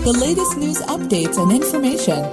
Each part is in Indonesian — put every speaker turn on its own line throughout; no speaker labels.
the latest news updates and information.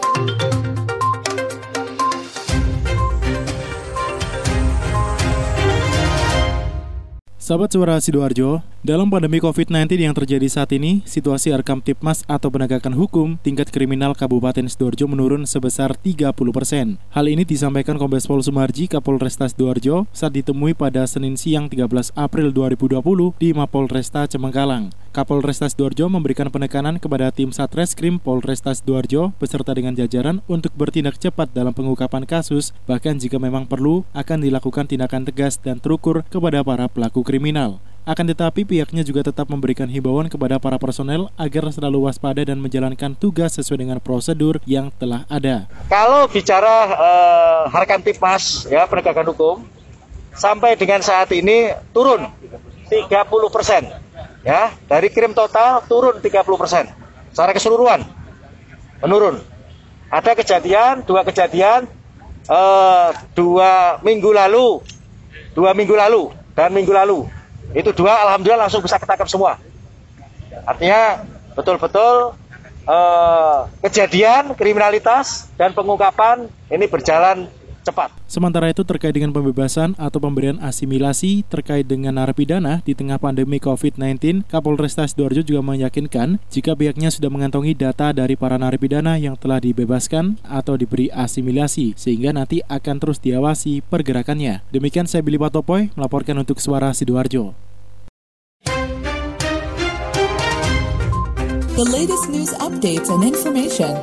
Sahabat Suara Sidoarjo, dalam pandemi COVID-19 yang terjadi saat ini, situasi Arkam Tipmas atau penegakan hukum tingkat kriminal Kabupaten Sidoarjo menurun sebesar 30 persen. Hal ini disampaikan Kombes Pol Sumarji Kapolresta Sidoarjo saat ditemui pada Senin siang 13 April 2020 di Mapolresta Cemengkalang. Kapolresta Sidoarjo memberikan penekanan kepada tim Satreskrim Polresta Sidoarjo beserta dengan jajaran untuk bertindak cepat dalam pengungkapan kasus, bahkan jika memang perlu akan dilakukan tindakan tegas dan terukur kepada para pelaku kriminal. Akan tetapi pihaknya juga tetap memberikan himbauan kepada para personel agar selalu waspada dan menjalankan tugas sesuai dengan prosedur yang telah ada.
Kalau bicara uh, harkan tipmas ya penegakan hukum sampai dengan saat ini turun 30 persen ya dari krim total turun 30% secara keseluruhan. Menurun. Ada kejadian dua kejadian eh, dua minggu lalu. Dua minggu lalu dan minggu lalu. Itu dua alhamdulillah langsung bisa ketangkap semua. Artinya betul-betul eh, kejadian kriminalitas dan pengungkapan ini berjalan cepat.
Sementara itu terkait dengan pembebasan atau pemberian asimilasi terkait dengan narapidana di tengah pandemi COVID-19, Kapolresta Sidoarjo juga meyakinkan jika pihaknya sudah mengantongi data dari para narapidana yang telah dibebaskan atau diberi asimilasi sehingga nanti akan terus diawasi pergerakannya. Demikian saya Billy Patopoy melaporkan untuk Suara Sidoarjo.
The latest news updates and information.